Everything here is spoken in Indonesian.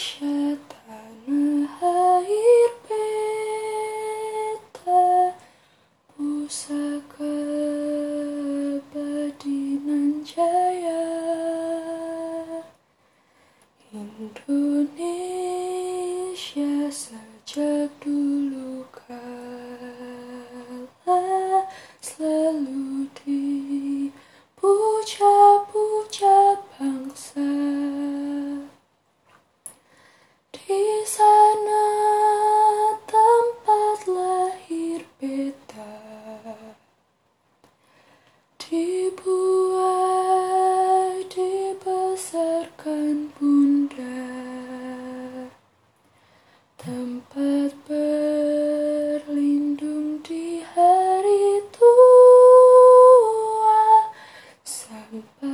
Tanah air beta pusaka badinan jaya Indonesia sejak 아, 배고파